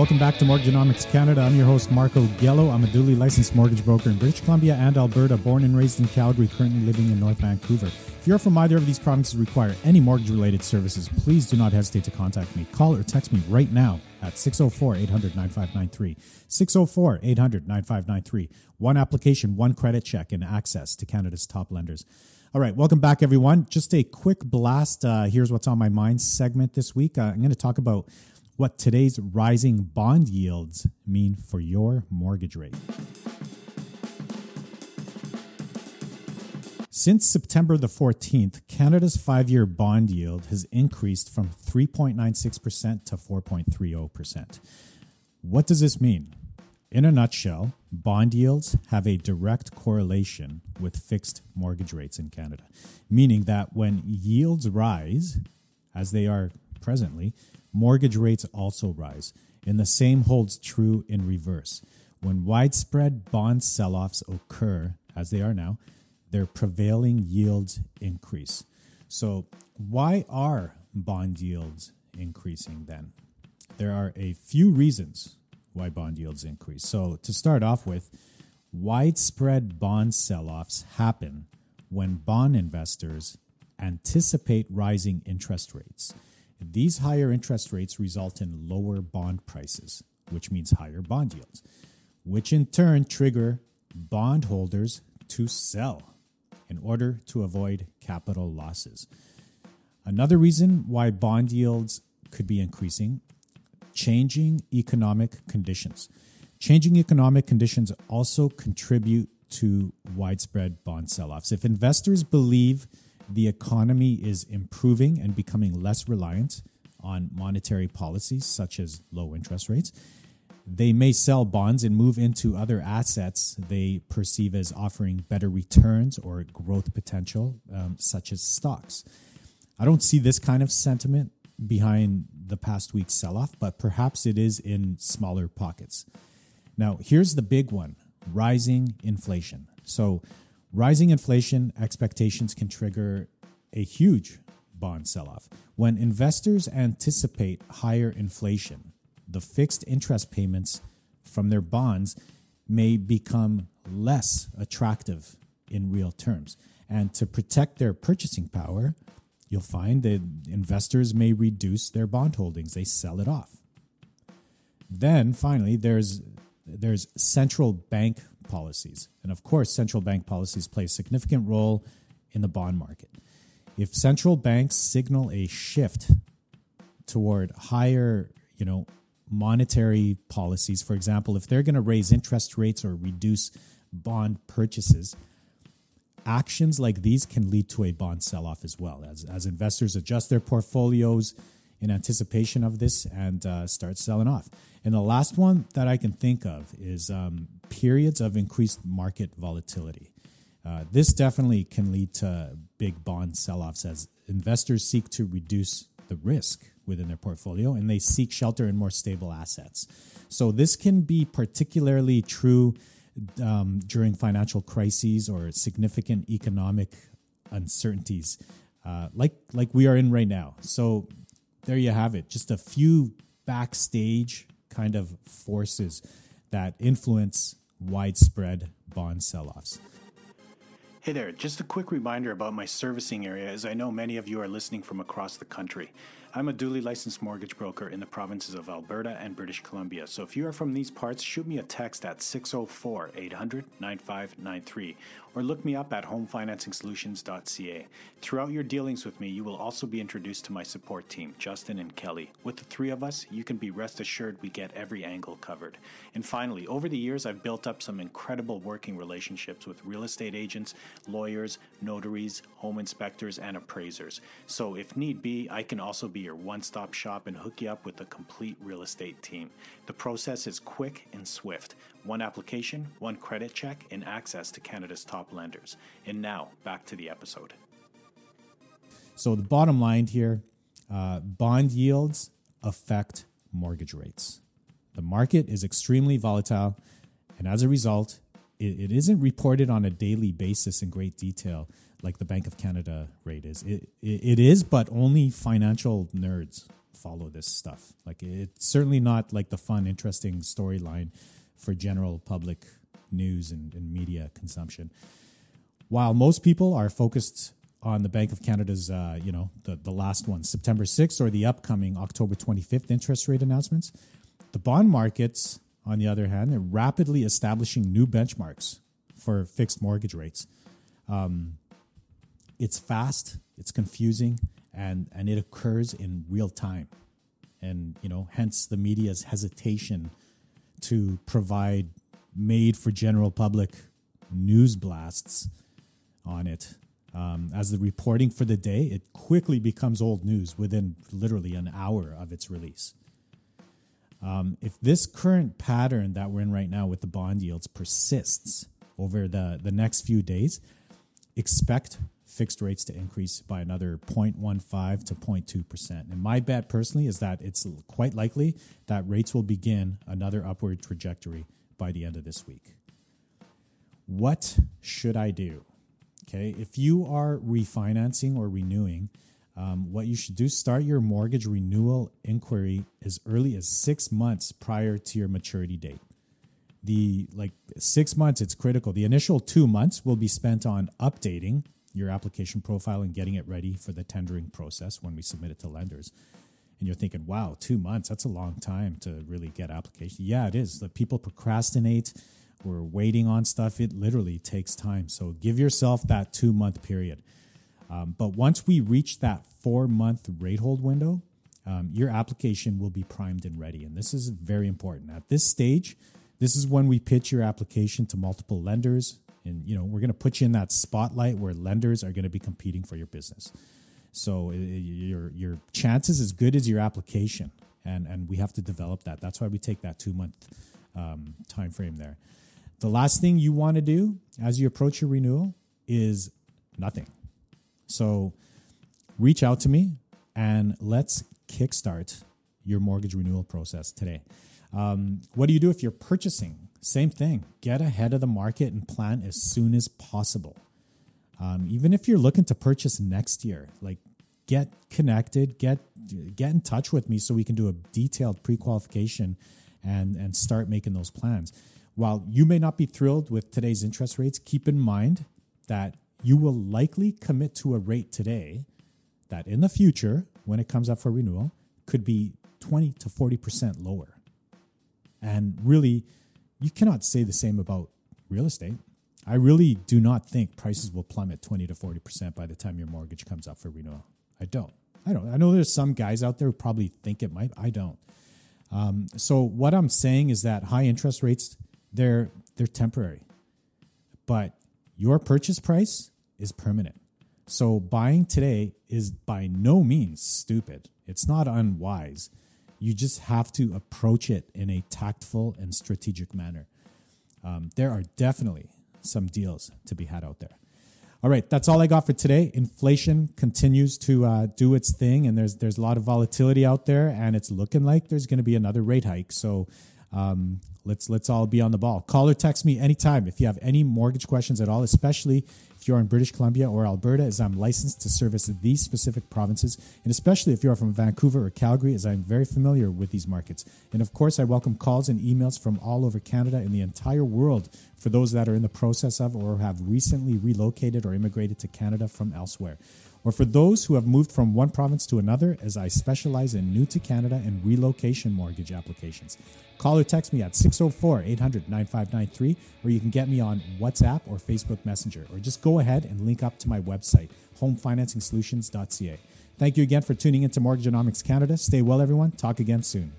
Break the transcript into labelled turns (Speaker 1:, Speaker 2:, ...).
Speaker 1: Welcome back to Mortgagenomics Canada. I'm your host, Marko Gelo. I'm a duly licensed mortgage broker in British Columbia and Alberta, born and raised in Calgary, currently living in North Vancouver. If you're from either of these provinces require any mortgage related services, please do not hesitate to contact me. Call or text me right now at 604 800 9593. 604 800 9593. One application, one credit check, and access to Canada's top lenders. All right, welcome back, everyone. Just a quick blast. Uh, here's what's on my mind segment this week. Uh, I'm going to talk about what today's rising bond yields mean for your mortgage rate. Since September the 14th, Canada's five year bond yield has increased from 3.96% to 4.30%. What does this mean? In a nutshell, bond yields have a direct correlation with fixed mortgage rates in Canada, meaning that when yields rise, as they are presently, mortgage rates also rise. And the same holds true in reverse. When widespread bond sell offs occur, as they are now, their prevailing yields increase. So, why are bond yields increasing then? There are a few reasons why bond yields increase. So, to start off with, widespread bond sell offs happen when bond investors anticipate rising interest rates. These higher interest rates result in lower bond prices, which means higher bond yields, which in turn trigger bondholders to sell in order to avoid capital losses. Another reason why bond yields could be increasing changing economic conditions. Changing economic conditions also contribute to widespread bond sell offs. If investors believe the economy is improving and becoming less reliant on monetary policies such as low interest rates, they may sell bonds and move into other assets they perceive as offering better returns or growth potential, um, such as stocks. I don't see this kind of sentiment behind the past week's sell off, but perhaps it is in smaller pockets. Now, here's the big one rising inflation. So, rising inflation expectations can trigger a huge bond sell off. When investors anticipate higher inflation, the fixed interest payments from their bonds may become less attractive in real terms. And to protect their purchasing power, you'll find that investors may reduce their bond holdings, they sell it off. Then finally, there's there's central bank policies. And of course, central bank policies play a significant role in the bond market. If central banks signal a shift toward higher, you know, monetary policies, for example, if they're going to raise interest rates or reduce bond purchases, actions like these can lead to a bond sell off as well as, as investors adjust their portfolios in anticipation of this and uh, start selling off. And the last one that I can think of is um, periods of increased market volatility. Uh, this definitely can lead to big bond sell offs as investors seek to reduce the risk within their portfolio and they seek shelter in more stable assets. So, this can be particularly true um, during financial crises or significant economic uncertainties uh, like, like we are in right now. So, there you have it. Just a few backstage kind of forces that influence widespread bond sell offs.
Speaker 2: Hey there, just a quick reminder about my servicing area as I know many of you are listening from across the country. I'm a duly licensed mortgage broker in the provinces of Alberta and British Columbia. So if you are from these parts, shoot me a text at 604 800 9593 or look me up at homefinancingsolutions.ca. Throughout your dealings with me, you will also be introduced to my support team, Justin and Kelly. With the three of us, you can be rest assured we get every angle covered. And finally, over the years, I've built up some incredible working relationships with real estate agents, lawyers, notaries, home inspectors, and appraisers. So if need be, I can also be your one stop shop and hook you up with a complete real estate team. The process is quick and swift one application, one credit check, and access to Canada's top lenders. And now, back to the episode.
Speaker 1: So, the bottom line here uh, bond yields affect mortgage rates. The market is extremely volatile, and as a result, it, it isn't reported on a daily basis in great detail like the Bank of Canada rate is. It, it, it is, but only financial nerds follow this stuff. Like it's certainly not like the fun, interesting storyline for general public news and, and media consumption. While most people are focused on the Bank of Canada's, uh, you know, the, the last one, September 6th, or the upcoming October 25th interest rate announcements, the bond markets, on the other hand, they're rapidly establishing new benchmarks for fixed mortgage rates. Um, it's fast, it's confusing, and and it occurs in real time, and you know, hence the media's hesitation to provide made for general public news blasts on it. Um, as the reporting for the day, it quickly becomes old news within literally an hour of its release. Um, if this current pattern that we're in right now with the bond yields persists over the, the next few days, expect fixed rates to increase by another 0.15 to 0.2%. And my bet personally is that it's quite likely that rates will begin another upward trajectory by the end of this week. What should I do? Okay, if you are refinancing or renewing, um, what you should do start your mortgage renewal inquiry as early as six months prior to your maturity date. The like six months it's critical. The initial two months will be spent on updating your application profile and getting it ready for the tendering process when we submit it to lenders. And you're thinking wow two months that's a long time to really get application. Yeah it is. The people procrastinate. We're waiting on stuff. It literally takes time. So give yourself that two month period um, but once we reach that four month rate hold window, um, your application will be primed and ready. And this is very important. At this stage, this is when we pitch your application to multiple lenders. And, you know, we're going to put you in that spotlight where lenders are going to be competing for your business. So your, your chances as good as your application. And, and we have to develop that. That's why we take that two month um, time frame there. The last thing you want to do as you approach your renewal is nothing so reach out to me and let's kickstart your mortgage renewal process today. Um, what do you do if you're purchasing? Same thing. Get ahead of the market and plan as soon as possible. Um, even if you're looking to purchase next year, like get connected, get get in touch with me so we can do a detailed pre-qualification and and start making those plans. While you may not be thrilled with today's interest rates, keep in mind that you will likely commit to a rate today that in the future, when it comes up for renewal, could be 20 to 40% lower. And really, you cannot say the same about real estate. I really do not think prices will plummet 20 to 40% by the time your mortgage comes up for renewal. I don't. I don't. I know there's some guys out there who probably think it might. I don't. Um, so what I'm saying is that high interest rates they're they're temporary, but your purchase price is permanent. So buying today is by no means stupid. It's not unwise. You just have to approach it in a tactful and strategic manner. Um, there are definitely some deals to be had out there. All right, that's all I got for today. Inflation continues to uh, do its thing, and there's there's a lot of volatility out there, and it's looking like there's going to be another rate hike. So um, let's let's all be on the ball. Call or text me anytime if you have any mortgage questions at all, especially if you're in British Columbia or Alberta, as I'm licensed to service these specific provinces, and especially if you're from Vancouver or Calgary, as I'm very familiar with these markets. And of course, I welcome calls and emails from all over Canada and the entire world for those that are in the process of or have recently relocated or immigrated to Canada from elsewhere or for those who have moved from one province to another, as I specialize in new to Canada and relocation mortgage applications. Call or text me at 604 800 9593, or you can get me on WhatsApp or Facebook Messenger, or just go ahead and link up to my website, homefinancingsolutions.ca. Thank you again for tuning into Mortgageonomics Canada. Stay well, everyone. Talk again soon.